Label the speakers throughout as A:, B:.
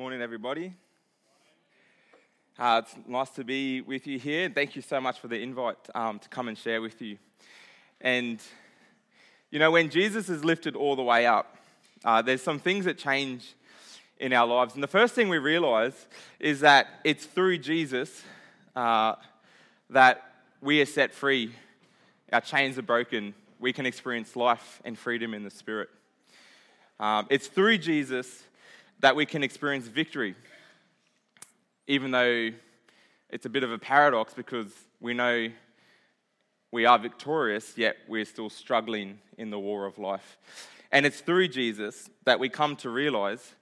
A: Morning, everybody. Uh, it's nice to be with you here. Thank you so much for the invite um, to come and share with you. And, you know, when Jesus is lifted all the way up, uh, there's some things that change in our lives. And the first thing we realize is that it's through Jesus uh, that we are set free, our chains are broken, we can experience life and freedom in the Spirit. Um, it's through Jesus that we can experience victory, even though it's a bit of a paradox because we know we are victorious, yet we're still struggling in the war of life. And it's through Jesus that we come to realize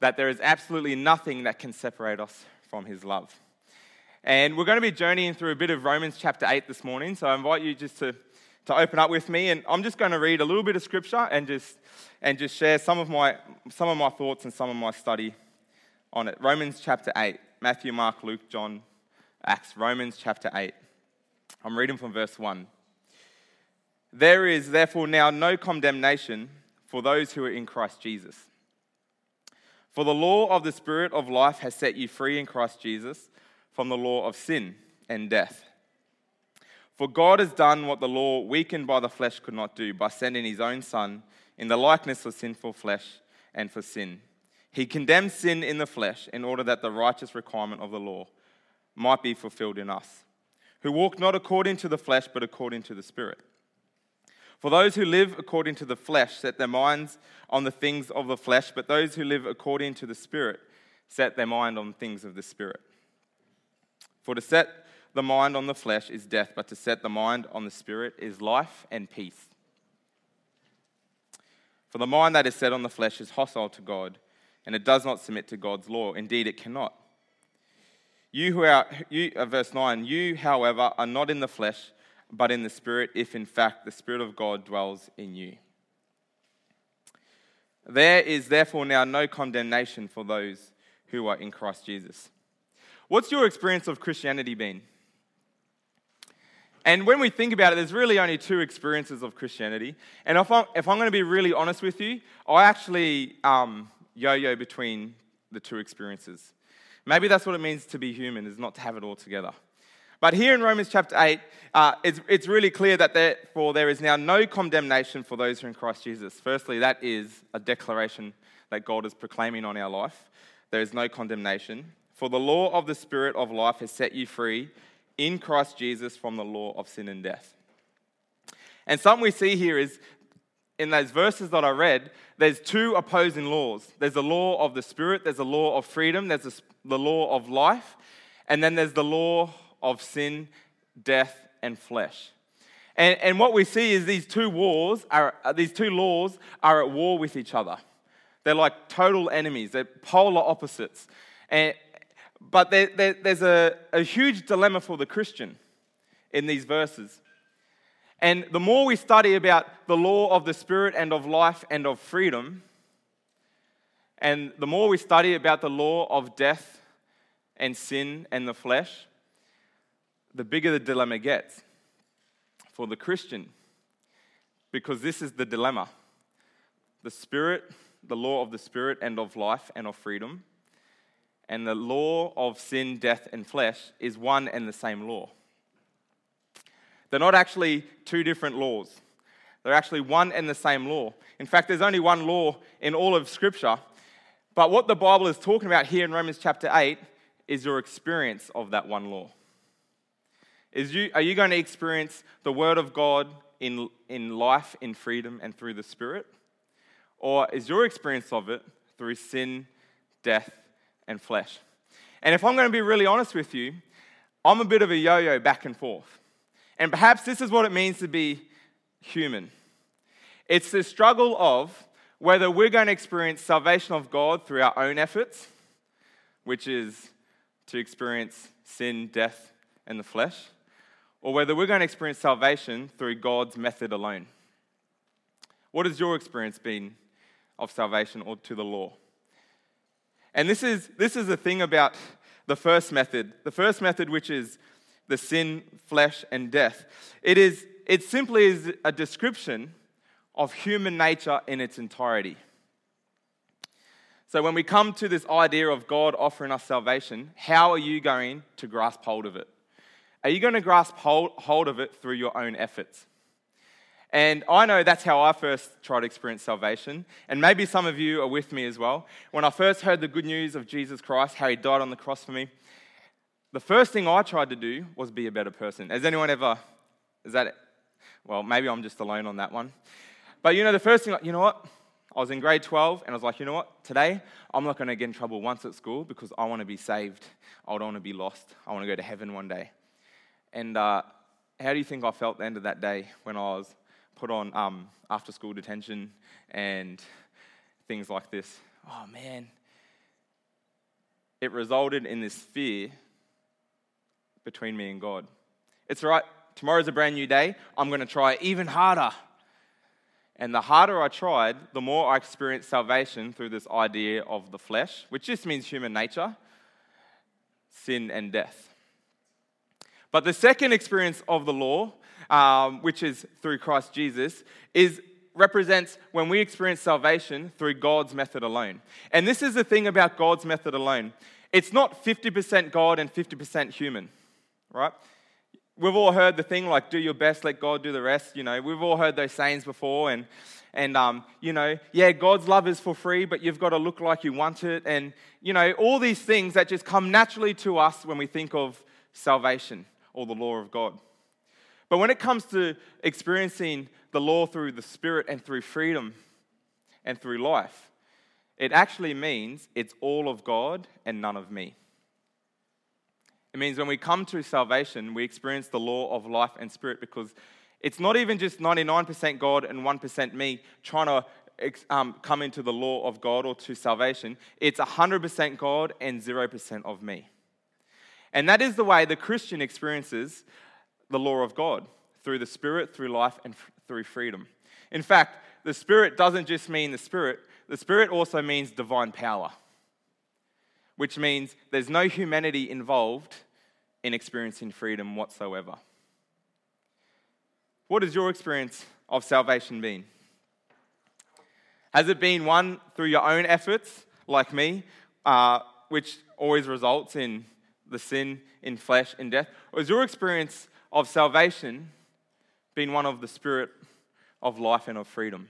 A: that there is absolutely nothing that can separate us from his love. And we're going to be journeying through a bit of Romans chapter 8 this morning, so I invite you just to, to open up with me. And I'm just going to read a little bit of scripture and just and just share some of my, some of my thoughts and some of my study on it. Romans chapter 8, Matthew, Mark, Luke, John, Acts. Romans chapter 8. I'm reading from verse 1. There is therefore now no condemnation for those who are in Christ Jesus. For the law of the Spirit of life has set you free in Christ Jesus from the law of sin and death. For God has done what the law, weakened by the flesh, could not do by sending his own Son in the likeness of sinful flesh and for sin. He condemned sin in the flesh in order that the righteous requirement of the law might be fulfilled in us, who walk not according to the flesh, but according to the Spirit. For those who live according to the flesh set their minds on the things of the flesh, but those who live according to the Spirit set their mind on things of the Spirit. For to set the mind on the flesh is death, but to set the mind on the Spirit is life and peace. For the mind that is set on the flesh is hostile to God, and it does not submit to God's law. Indeed, it cannot. You who are, you, uh, verse 9, you, however, are not in the flesh, but in the Spirit, if in fact the Spirit of God dwells in you. There is therefore now no condemnation for those who are in Christ Jesus. What's your experience of Christianity been? And when we think about it, there's really only two experiences of Christianity. And if I'm, if I'm going to be really honest with you, I actually um, yo yo between the two experiences. Maybe that's what it means to be human, is not to have it all together. But here in Romans chapter 8, uh, it's, it's really clear that therefore there is now no condemnation for those who are in Christ Jesus. Firstly, that is a declaration that God is proclaiming on our life. There is no condemnation. For the law of the Spirit of life has set you free in Christ Jesus from the law of sin and death. And something we see here is in those verses that I read, there's two opposing laws. There's the law of the Spirit, there's the law of freedom, there's the law of life, and then there's the law of sin, death, and flesh. And, and what we see is these two wars are uh, these two laws are at war with each other. They're like total enemies. They're polar opposites. And, but there, there, there's a, a huge dilemma for the Christian in these verses. And the more we study about the law of the Spirit and of life and of freedom, and the more we study about the law of death and sin and the flesh, the bigger the dilemma gets for the Christian. Because this is the dilemma the Spirit, the law of the Spirit and of life and of freedom, and the law of sin, death, and flesh is one and the same law. They're not actually two different laws. They're actually one and the same law. In fact, there's only one law in all of Scripture. But what the Bible is talking about here in Romans chapter 8 is your experience of that one law. Is you, are you going to experience the Word of God in, in life, in freedom, and through the Spirit? Or is your experience of it through sin, death, and flesh. And if I'm going to be really honest with you, I'm a bit of a yo yo back and forth. And perhaps this is what it means to be human it's the struggle of whether we're going to experience salvation of God through our own efforts, which is to experience sin, death, and the flesh, or whether we're going to experience salvation through God's method alone. What has your experience been of salvation or to the law? And this is, this is the thing about the first method. The first method, which is the sin, flesh, and death. It, is, it simply is a description of human nature in its entirety. So, when we come to this idea of God offering us salvation, how are you going to grasp hold of it? Are you going to grasp hold hold of it through your own efforts? And I know that's how I first tried to experience salvation. And maybe some of you are with me as well. When I first heard the good news of Jesus Christ, how he died on the cross for me, the first thing I tried to do was be a better person. Has anyone ever, is that it? Well, maybe I'm just alone on that one. But you know, the first thing, you know what? I was in grade 12 and I was like, you know what? Today, I'm not going to get in trouble once at school because I want to be saved. I don't want to be lost. I want to go to heaven one day. And uh, how do you think I felt the end of that day when I was put on um, after school detention and things like this. Oh man. It resulted in this fear between me and God. It's right, tomorrow's a brand new day. I'm going to try even harder. And the harder I tried, the more I experienced salvation through this idea of the flesh, which just means human nature, sin, and death. But the second experience of the law um, which is through Christ Jesus, is represents when we experience salvation through God's method alone. And this is the thing about God's method alone. It's not 50% God and 50% human, right? We've all heard the thing like, do your best, let God do the rest. You know, we've all heard those sayings before. And, and um, you know, yeah, God's love is for free, but you've got to look like you want it. And, you know, all these things that just come naturally to us when we think of salvation or the law of God. But when it comes to experiencing the law through the Spirit and through freedom and through life, it actually means it's all of God and none of me. It means when we come to salvation, we experience the law of life and spirit because it's not even just 99% God and 1% me trying to um, come into the law of God or to salvation. It's 100% God and 0% of me. And that is the way the Christian experiences the law of God through the Spirit, through life, and f- through freedom. In fact, the Spirit doesn't just mean the Spirit, the Spirit also means divine power, which means there's no humanity involved in experiencing freedom whatsoever. What has your experience of salvation been? Has it been one through your own efforts, like me, uh, which always results in the sin in flesh and death? Or your experience of salvation being one of the spirit of life and of freedom.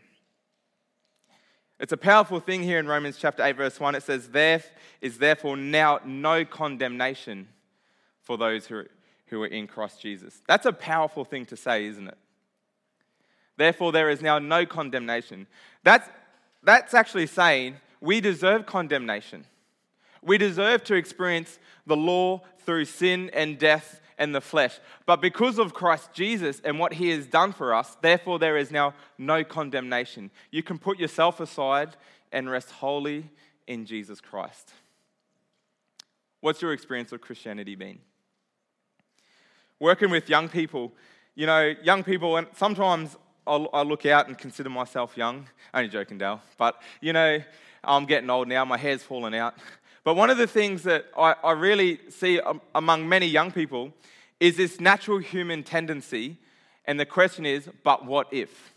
A: It's a powerful thing here in Romans chapter 8, verse 1. It says, There is therefore now no condemnation for those who who are in Christ Jesus. That's a powerful thing to say, isn't it? Therefore, there is now no condemnation. That's, that's actually saying we deserve condemnation. We deserve to experience the law through sin and death and the flesh. But because of Christ Jesus and what he has done for us, therefore there is now no condemnation. You can put yourself aside and rest wholly in Jesus Christ. What's your experience of Christianity been? Working with young people, you know, young people, and sometimes I look out and consider myself young. Only joking, Dale. But, you know, I'm getting old now, my hair's falling out. But one of the things that I, I really see among many young people is this natural human tendency. And the question is, but what if?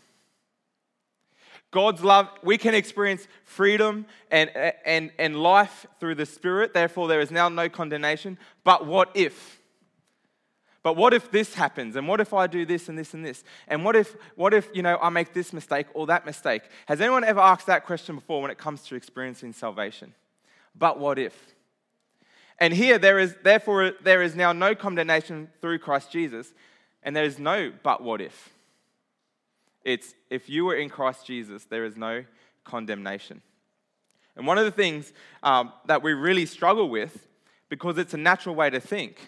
A: God's love, we can experience freedom and, and, and life through the Spirit. Therefore, there is now no condemnation. But what if? But what if this happens? And what if I do this and this and this? And what if, what if you know, I make this mistake or that mistake? Has anyone ever asked that question before when it comes to experiencing salvation? But what if? And here there is therefore there is now no condemnation through Christ Jesus, and there is no but what if. It's if you were in Christ Jesus, there is no condemnation. And one of the things um, that we really struggle with, because it's a natural way to think,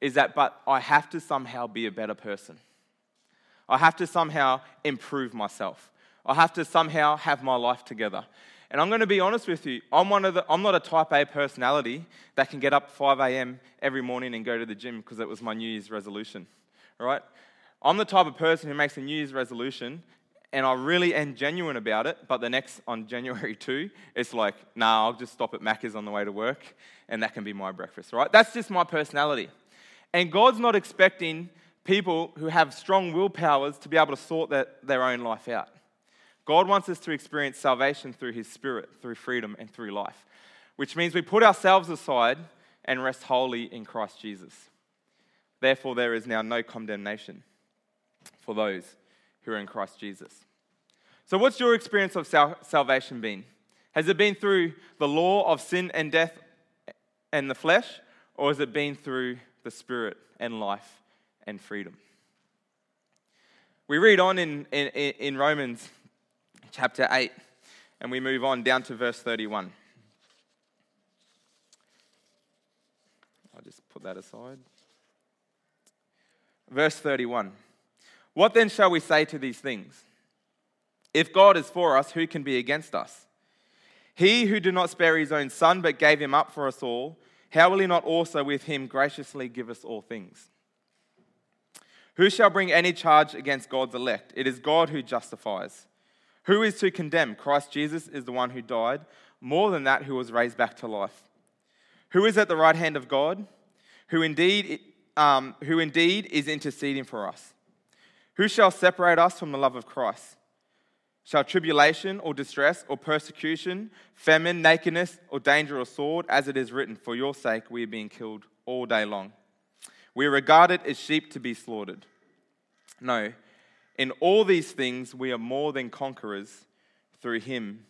A: is that, but I have to somehow be a better person. I have to somehow improve myself. I have to somehow have my life together. And I'm going to be honest with you, I'm, one of the, I'm not a type A personality that can get up 5 a.m. every morning and go to the gym because it was my New Year's resolution. right? I'm the type of person who makes a New Year's resolution and I really am genuine about it, but the next, on January 2, it's like, nah, I'll just stop at Macca's on the way to work and that can be my breakfast, right? That's just my personality. And God's not expecting people who have strong willpowers to be able to sort that, their own life out. God wants us to experience salvation through His Spirit, through freedom, and through life, which means we put ourselves aside and rest wholly in Christ Jesus. Therefore, there is now no condemnation for those who are in Christ Jesus. So, what's your experience of sal- salvation been? Has it been through the law of sin and death and the flesh, or has it been through the Spirit and life and freedom? We read on in, in, in Romans chapter 8, and we move on down to verse 31. I'll just put that aside. Verse 31. What then shall we say to these things? If God is for us, who can be against us? He who did not spare his own son, but gave him up for us all, how will he not also with him graciously give us all things? Who shall bring any charge against God's elect? It is God who justifies. Who is to condemn? Christ Jesus is the one who died, more than that, who was raised back to life. Who is at the right hand of God? Who indeed, um, who indeed is interceding for us? Who shall separate us from the love of Christ? Shall tribulation or distress or persecution, famine, nakedness or danger or sword, as it is written, for your sake we are being killed all day long. We are regarded as sheep to be slaughtered. No, in all these things we are more than conquerors through him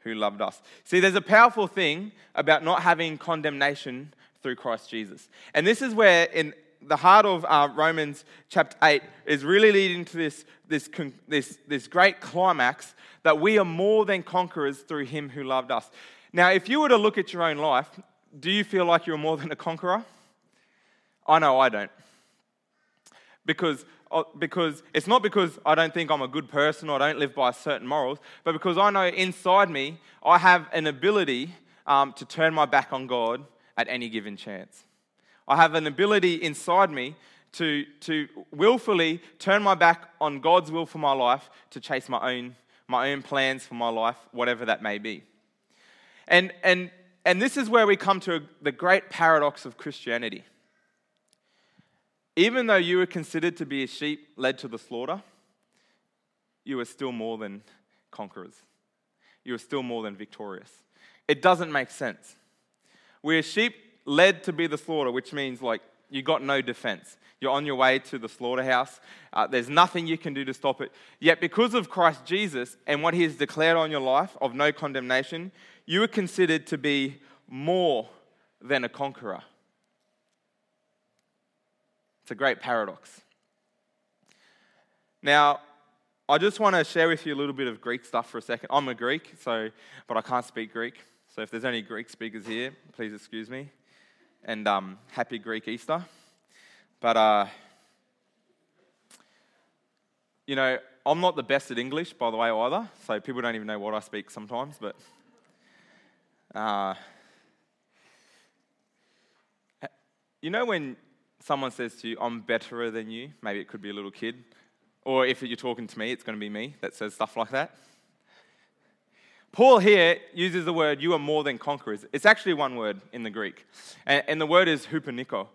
A: who loved us. See, there's a powerful thing about not having condemnation through Christ Jesus. And this is where, in the heart of uh, Romans chapter 8 is really leading to this, this, this, this great climax that we are more than conquerors through him who loved us. Now, if you were to look at your own life, do you feel like you're more than a conqueror? I know I don't. Because, because it's not because I don't think I'm a good person or I don't live by certain morals, but because I know inside me I have an ability um, to turn my back on God at any given chance. I have an ability inside me to, to willfully turn my back on God's will for my life to chase my own, my own plans for my life, whatever that may be. And, and, and this is where we come to the great paradox of Christianity. Even though you were considered to be a sheep led to the slaughter, you are still more than conquerors. You are still more than victorious. It doesn't make sense. We're sheep led to be the slaughter, which means like you got no defense. You're on your way to the slaughterhouse. Uh, there's nothing you can do to stop it. Yet, because of Christ Jesus and what he has declared on your life of no condemnation, you are considered to be more than a conqueror. It's a great paradox. Now, I just want to share with you a little bit of Greek stuff for a second. I'm a Greek, so but I can't speak Greek. So if there's any Greek speakers here, please excuse me and um, happy Greek Easter. But, uh, you know, I'm not the best at English, by the way, either, so people don't even know what I speak sometimes, but. Uh, you know when someone says to you, I'm betterer than you? Maybe it could be a little kid. Or if you're talking to me, it's going to be me that says stuff like that. Paul here uses the word, you are more than conquerors. It's actually one word in the Greek, and, the word is hupaniko.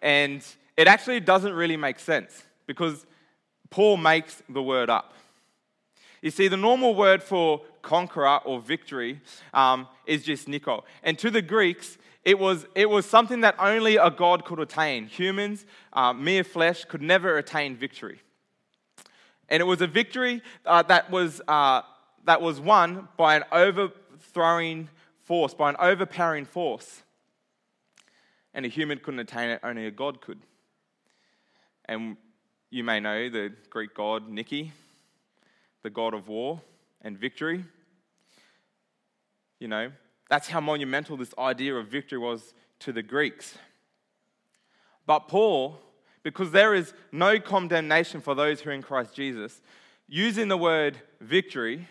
A: And it actually doesn't really make sense because Paul makes the word up. You see, the normal word for conqueror or victory um, is just Nico. And to the Greeks, it was, it was something that only a God could attain. Humans, uh, mere flesh, could never attain victory. And it was a victory uh, that was uh, that was won by an overthrowing force, by an overpowering force. And a human couldn't attain it, only a God could. And you may know the Greek god Nike, the god of war and victory. You know, that's how monumental this idea of victory was to the Greeks. But Paul, because there is no condemnation for those who are in Christ Jesus, using the word victory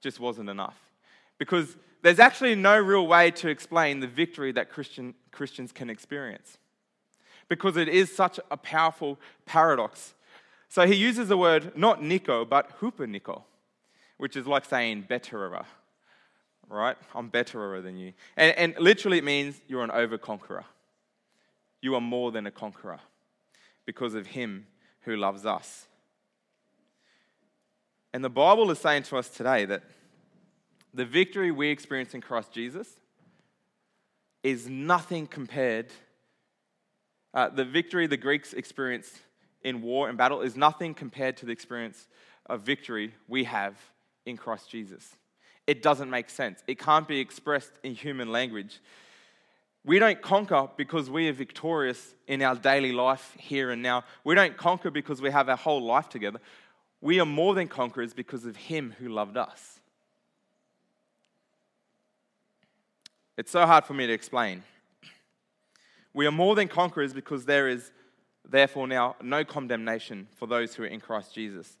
A: just wasn't enough. Because there's actually no real way to explain the victory that Christian, Christians can experience. Because it is such a powerful paradox. So he uses the word not Nico, but hupaniko, which is like saying betterer, right? I'm betterer than you. And, and literally it means you're an overconqueror. You are more than a conqueror because of him who loves us. And the Bible is saying to us today that the victory we experience in Christ Jesus is nothing compared. Uh, the victory the Greeks experienced in war and battle is nothing compared to the experience of victory we have in Christ Jesus. It doesn't make sense. It can't be expressed in human language. We don't conquer because we are victorious in our daily life here and now. We don't conquer because we have our whole life together. We are more than conquerors because of Him who loved us. It's so hard for me to explain. We are more than conquerors because there is, therefore, now no condemnation for those who are in Christ Jesus.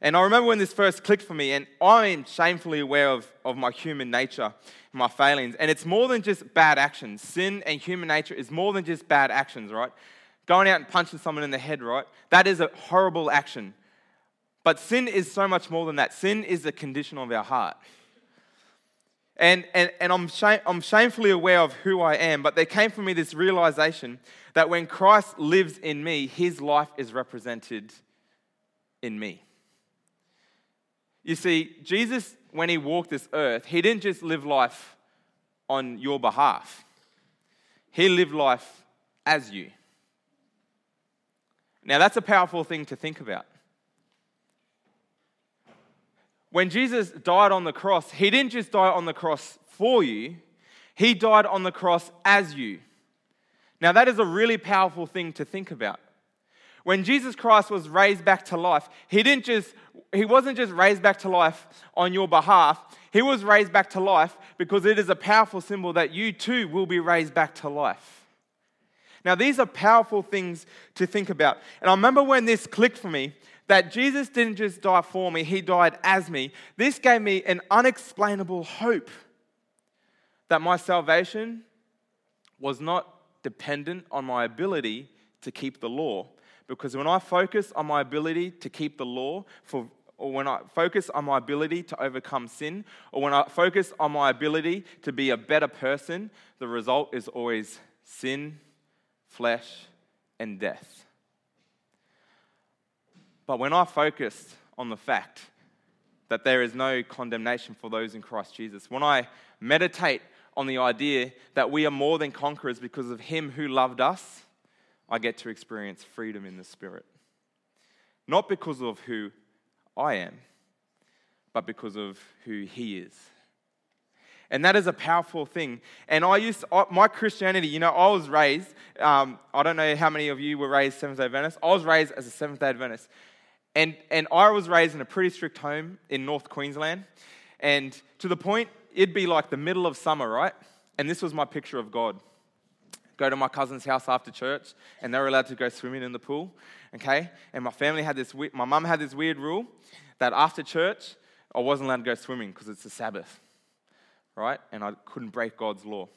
A: And I remember when this first clicked for me, and I'm shamefully aware of, of my human nature, my failings. And it's more than just bad actions. Sin and human nature is more than just bad actions, right? Going out and punching someone in the head, right? That is a horrible action. But sin is so much more than that. Sin is the condition of our heart. And, and, and I'm, shame, I'm shamefully aware of who I am, but there came for me this realization that when Christ lives in me, his life is represented in me. You see, Jesus, when he walked this earth, he didn't just live life on your behalf, he lived life as you. Now, that's a powerful thing to think about. When Jesus died on the cross, he didn't just die on the cross for you, he died on the cross as you. Now, that is a really powerful thing to think about. When Jesus Christ was raised back to life, he didn't just he wasn't just raised back to life on your behalf. He was raised back to life because it is a powerful symbol that you too will be raised back to life. Now, these are powerful things to think about. And I remember when this clicked for me that Jesus didn't just die for me, he died as me. This gave me an unexplainable hope that my salvation was not dependent on my ability to keep the law. Because when I focus on my ability to keep the law, for, or when I focus on my ability to overcome sin, or when I focus on my ability to be a better person, the result is always sin, flesh, and death. But when I focus on the fact that there is no condemnation for those in Christ Jesus, when I meditate on the idea that we are more than conquerors because of Him who loved us, I get to experience freedom in the Spirit. Not because of who I am, but because of who He is. And that is a powerful thing. And I used to, my Christianity, you know, I was raised, um, I don't know how many of you were raised Seventh day Adventist. I was raised as a Seventh day Adventist. And, and I was raised in a pretty strict home in North Queensland. And to the point, it'd be like the middle of summer, right? And this was my picture of God. Go to my cousin's house after church, and they were allowed to go swimming in the pool, okay? And my family had this, my mum had this weird rule that after church, I wasn't allowed to go swimming because it's a Sabbath, right? And I couldn't break God's law.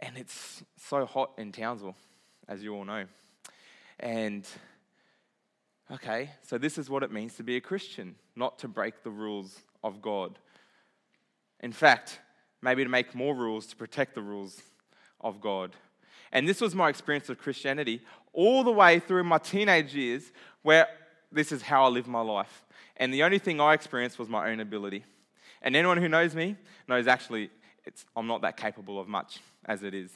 A: And it's so hot in Townsville, as you all know. And Okay, so this is what it means to be a Christian, not to break the rules of God. In fact, maybe to make more rules to protect the rules of God. And this was my experience of Christianity all the way through my teenage years, where this is how I lived my life. And the only thing I experienced was my own ability. And anyone who knows me knows actually I'm not that capable of much as it is.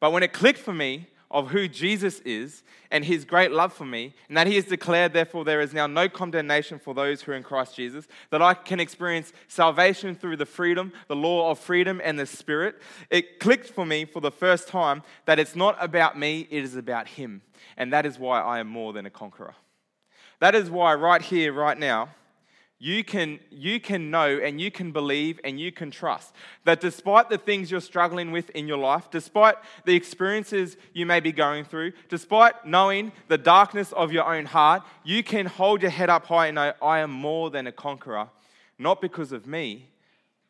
A: But when it clicked for me of who Jesus is and his great love for me, and that he has declared, therefore, there is now no condemnation for those who are in Christ Jesus, that I can experience salvation through the freedom, the law of freedom and the Spirit. It clicked for me for the first time that it's not about me, it is about him. And that is why I am more than a conqueror. That is why, right here, right now, you can, you can know and you can believe and you can trust that despite the things you're struggling with in your life, despite the experiences you may be going through, despite knowing the darkness of your own heart, you can hold your head up high and know, I am more than a conqueror, not because of me,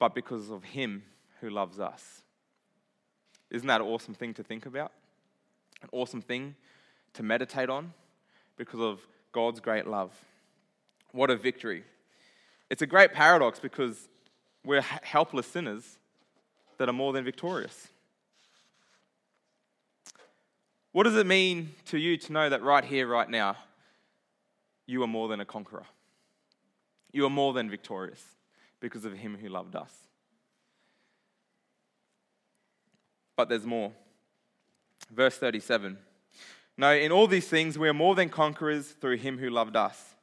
A: but because of Him who loves us. Isn't that an awesome thing to think about? An awesome thing to meditate on because of God's great love. What a victory! It's a great paradox because we're helpless sinners that are more than victorious. What does it mean to you to know that right here, right now, you are more than a conqueror? You are more than victorious because of him who loved us. But there's more. Verse 37. No, in all these things we are more than conquerors through him who loved us.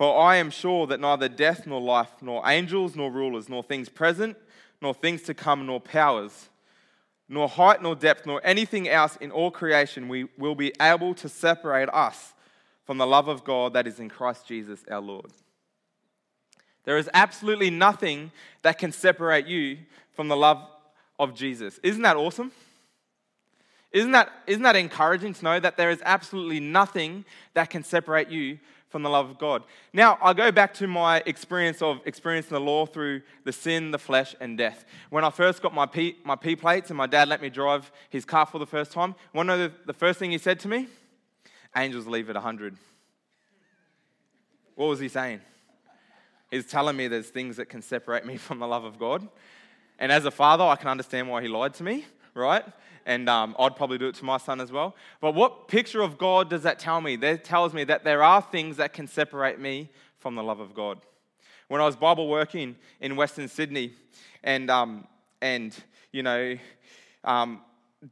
A: For I am sure that neither death nor life, nor angels nor rulers, nor things present, nor things to come, nor powers, nor height nor depth, nor anything else in all creation we will be able to separate us from the love of God that is in Christ Jesus our Lord. There is absolutely nothing that can separate you from the love of Jesus. Isn't that awesome? Isn't that, isn't that encouraging to know that there is absolutely nothing that can separate you from the love of God? Now, I go back to my experience of experiencing the law through the sin, the flesh, and death. When I first got my P, my P plates and my dad let me drive his car for the first time, to know the, the first thing he said to me? Angels leave at 100. What was he saying? He's telling me there's things that can separate me from the love of God. And as a father, I can understand why he lied to me, right? And um, I'd probably do it to my son as well. But what picture of God does that tell me? That tells me that there are things that can separate me from the love of God. When I was Bible working in Western Sydney, and um, and you know, um,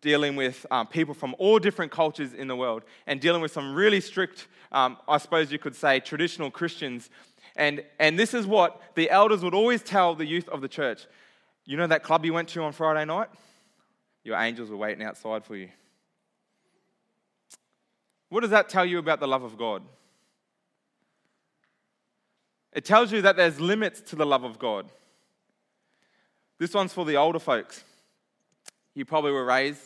A: dealing with um, people from all different cultures in the world, and dealing with some really strict, um, I suppose you could say, traditional Christians. And, and this is what the elders would always tell the youth of the church. You know that club you went to on Friday night? Your angels were waiting outside for you. What does that tell you about the love of God? It tells you that there's limits to the love of God. This one's for the older folks. You probably were raised,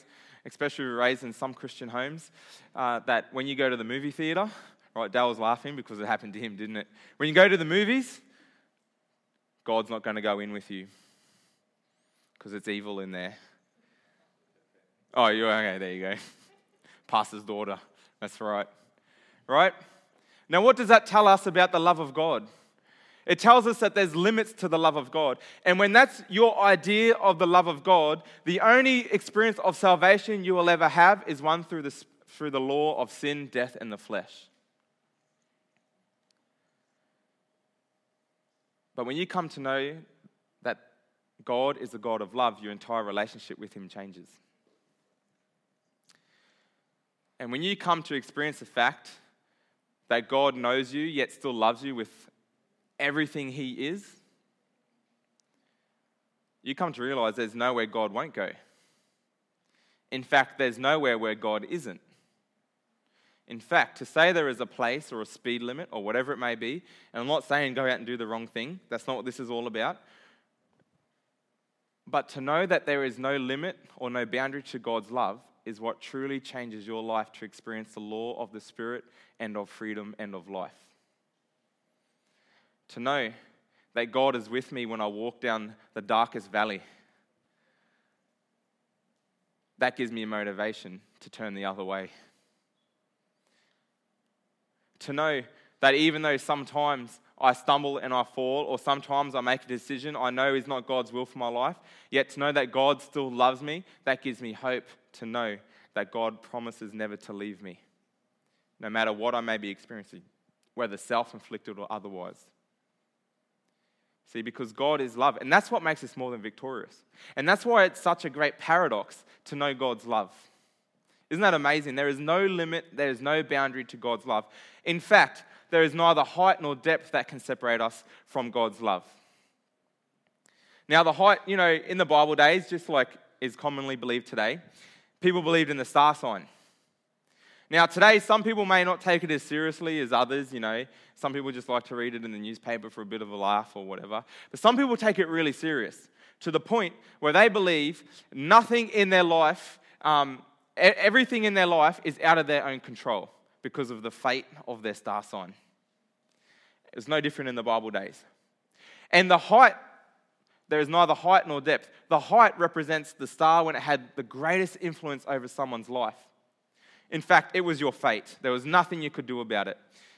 A: especially were raised in some Christian homes, uh, that when you go to the movie theater, right, Dale was laughing because it happened to him, didn't it? When you go to the movies, God's not going to go in with you because it's evil in there. Oh, you're okay, there you go. Pastor's daughter. That's right. Right? Now, what does that tell us about the love of God? It tells us that there's limits to the love of God. And when that's your idea of the love of God, the only experience of salvation you will ever have is one through the, through the law of sin, death, and the flesh. But when you come to know that God is the God of love, your entire relationship with Him changes. And when you come to experience the fact that God knows you, yet still loves you with everything He is, you come to realize there's nowhere God won't go. In fact, there's nowhere where God isn't. In fact, to say there is a place or a speed limit or whatever it may be, and I'm not saying go out and do the wrong thing, that's not what this is all about. But to know that there is no limit or no boundary to God's love is what truly changes your life to experience the law of the Spirit and of freedom and of life. To know that God is with me when I walk down the darkest valley, that gives me a motivation to turn the other way. To know that even though sometimes I stumble and I fall, or sometimes I make a decision I know is not God's will for my life, yet to know that God still loves me, that gives me hope to know that God promises never to leave me, no matter what I may be experiencing, whether self inflicted or otherwise. See, because God is love. And that's what makes us more than victorious. And that's why it's such a great paradox to know God's love. Isn't that amazing? There is no limit, there is no boundary to God's love. In fact, there is neither height nor depth that can separate us from God's love. Now, the height, you know, in the Bible days, just like is commonly believed today, people believed in the star sign. Now, today, some people may not take it as seriously as others, you know. Some people just like to read it in the newspaper for a bit of a laugh or whatever. But some people take it really serious to the point where they believe nothing in their life, um, everything in their life is out of their own control because of the fate of their star sign. It was no different in the Bible days. And the height, there is neither height nor depth. The height represents the star when it had the greatest influence over someone's life. In fact, it was your fate. There was nothing you could do about it.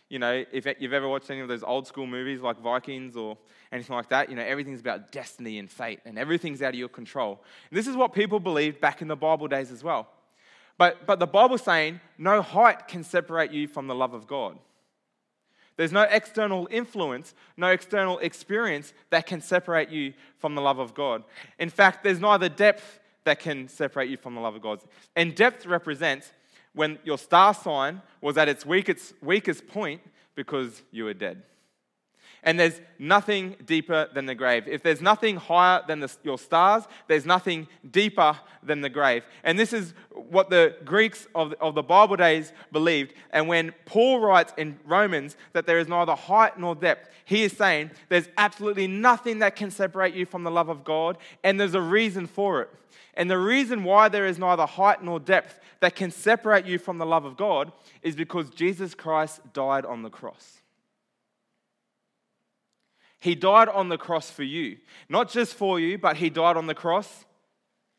A: You know, if you've ever watched any of those old school movies like Vikings or anything like that, you know, everything's about destiny and fate and everything's out of your control. And this is what people believed back in the Bible days as well. But, but the Bible's saying no height can separate you from the love of God. There's no external influence, no external experience that can separate you from the love of God. In fact, there's neither depth that can separate you from the love of God. And depth represents when your star sign was at its weakest, weakest point because you were dead. And there's nothing deeper than the grave. If there's nothing higher than the, your stars, there's nothing deeper than the grave. And this is what the Greeks of, of the Bible days believed. And when Paul writes in Romans that there is neither height nor depth, he is saying there's absolutely nothing that can separate you from the love of God, and there's a reason for it. And the reason why there is neither height nor depth that can separate you from the love of God is because Jesus Christ died on the cross. He died on the cross for you. Not just for you, but He died on the cross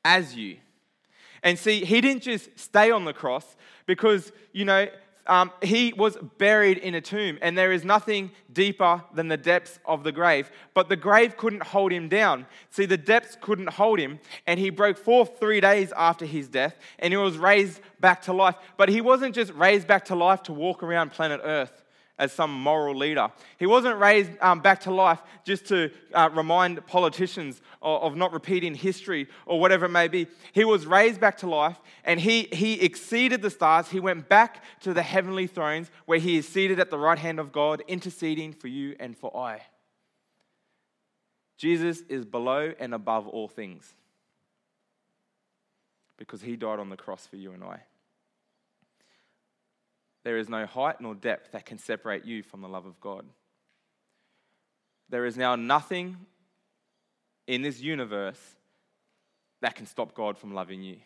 A: as you. And see, He didn't just stay on the cross because, you know, um, he was buried in a tomb, and there is nothing deeper than the depths of the grave. But the grave couldn't hold him down. See, the depths couldn't hold him, and he broke forth three days after his death, and he was raised back to life. But he wasn't just raised back to life to walk around planet Earth as some moral leader. He wasn't raised um, back to life just to uh, remind politicians of, of, not repeating history or whatever it may be. He was raised back to life and he, he exceeded the stars. He went back to the heavenly thrones where he is seated at the right hand of God, interceding for you and for I. Jesus is below and above all things because he died on the cross for you and I. There is no height nor depth that can separate you from the love of God. There is now nothing in this universe that can stop God from loving you.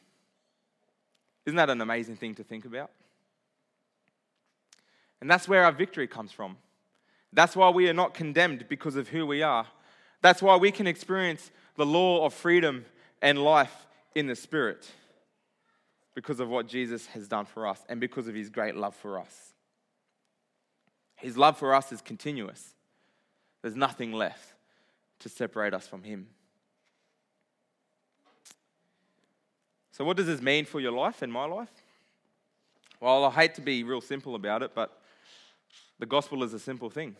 A: Isn't that an amazing thing to think about? And that's where our victory comes from. That's why we are not condemned because of who we are. That's why we can experience the law of freedom and life in the Spirit because of what Jesus has done for us and because of his great love for us. His love for us is continuous, there's nothing left to separate us from him. So, what does this mean for your life and my life? Well, I hate to be real simple about it, but the gospel is a simple thing.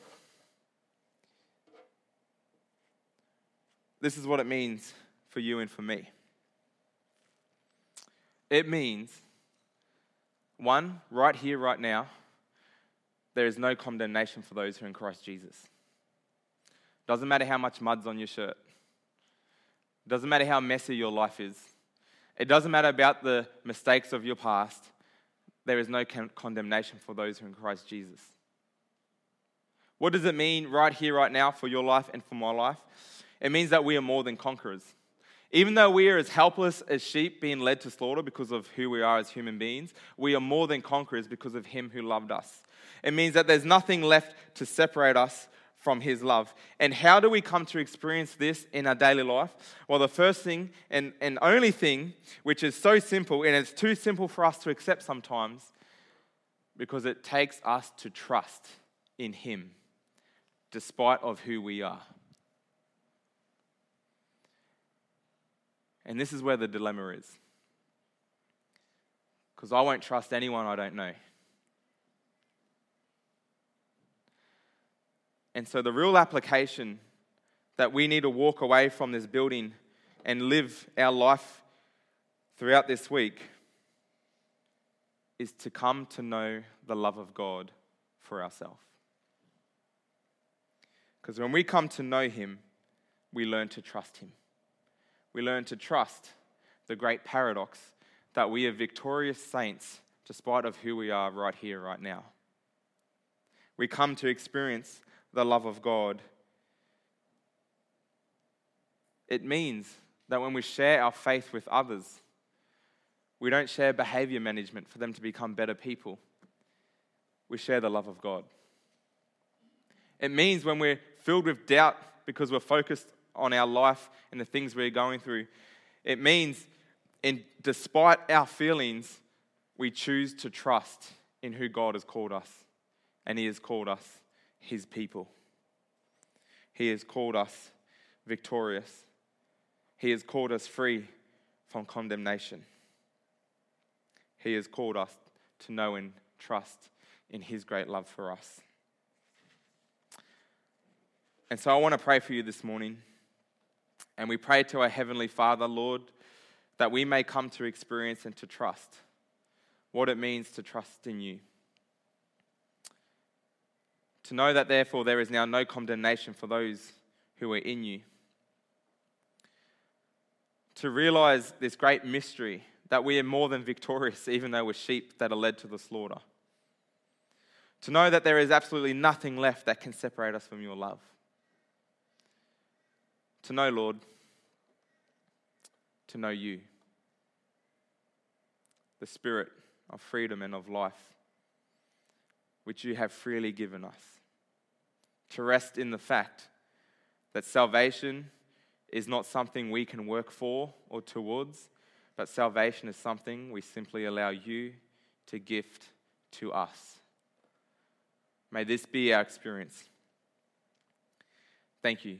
A: This is what it means for you and for me. It means, one, right here, right now, there is no condemnation for those who are in Christ Jesus. Doesn't matter how much mud's on your shirt. Doesn't matter how messy your life is. It doesn't matter about the mistakes of your past. There is no condemnation for those who are in Christ Jesus. What does it mean right here, right now, for your life and for my life? It means that we are more than conquerors. Even though we are as helpless as sheep being led to slaughter because of who we are as human beings, we are more than conquerors because of Him who loved us. It means that there's nothing left to separate us from His love. And how do we come to experience this in our daily life? Well, the first thing and, and only thing, which is so simple, and it's too simple for us to accept sometimes, because it takes us to trust in Him despite of who we are. And this is where the dilemma is. Because I won't trust anyone I don't know. And so, the real application that we need to walk away from this building and live our life throughout this week is to come to know the love of God for ourselves. Because when we come to know Him, we learn to trust Him we learn to trust the great paradox that we are victorious saints despite of who we are right here, right now. We come to experience the love of God. It means that when we share our faith with others, we don't share behavior management for them to become better people. We share the love of God. It means when we're filled with doubt because we're focused on our life and the things we're going through. It means, in, despite our feelings, we choose to trust in who God has called us. And He has called us His people. He has called us victorious. He has called us free from condemnation. He has called us to know and trust in His great love for us. And so I want to pray for you this morning. And we pray to our Heavenly Father, Lord, that we may come to experience and to trust what it means to trust in you. To know that, therefore, there is now no condemnation for those who are in you. To realize this great mystery that we are more than victorious, even though we're sheep that are led to the slaughter. To know that there is absolutely nothing left that can separate us from your love. To know, Lord, to know you, the Spirit of freedom and of life, which you have freely given us. To rest in the fact that salvation is not something we can work for or towards, but salvation is something we simply allow you to gift to us. May this be our experience. Thank you.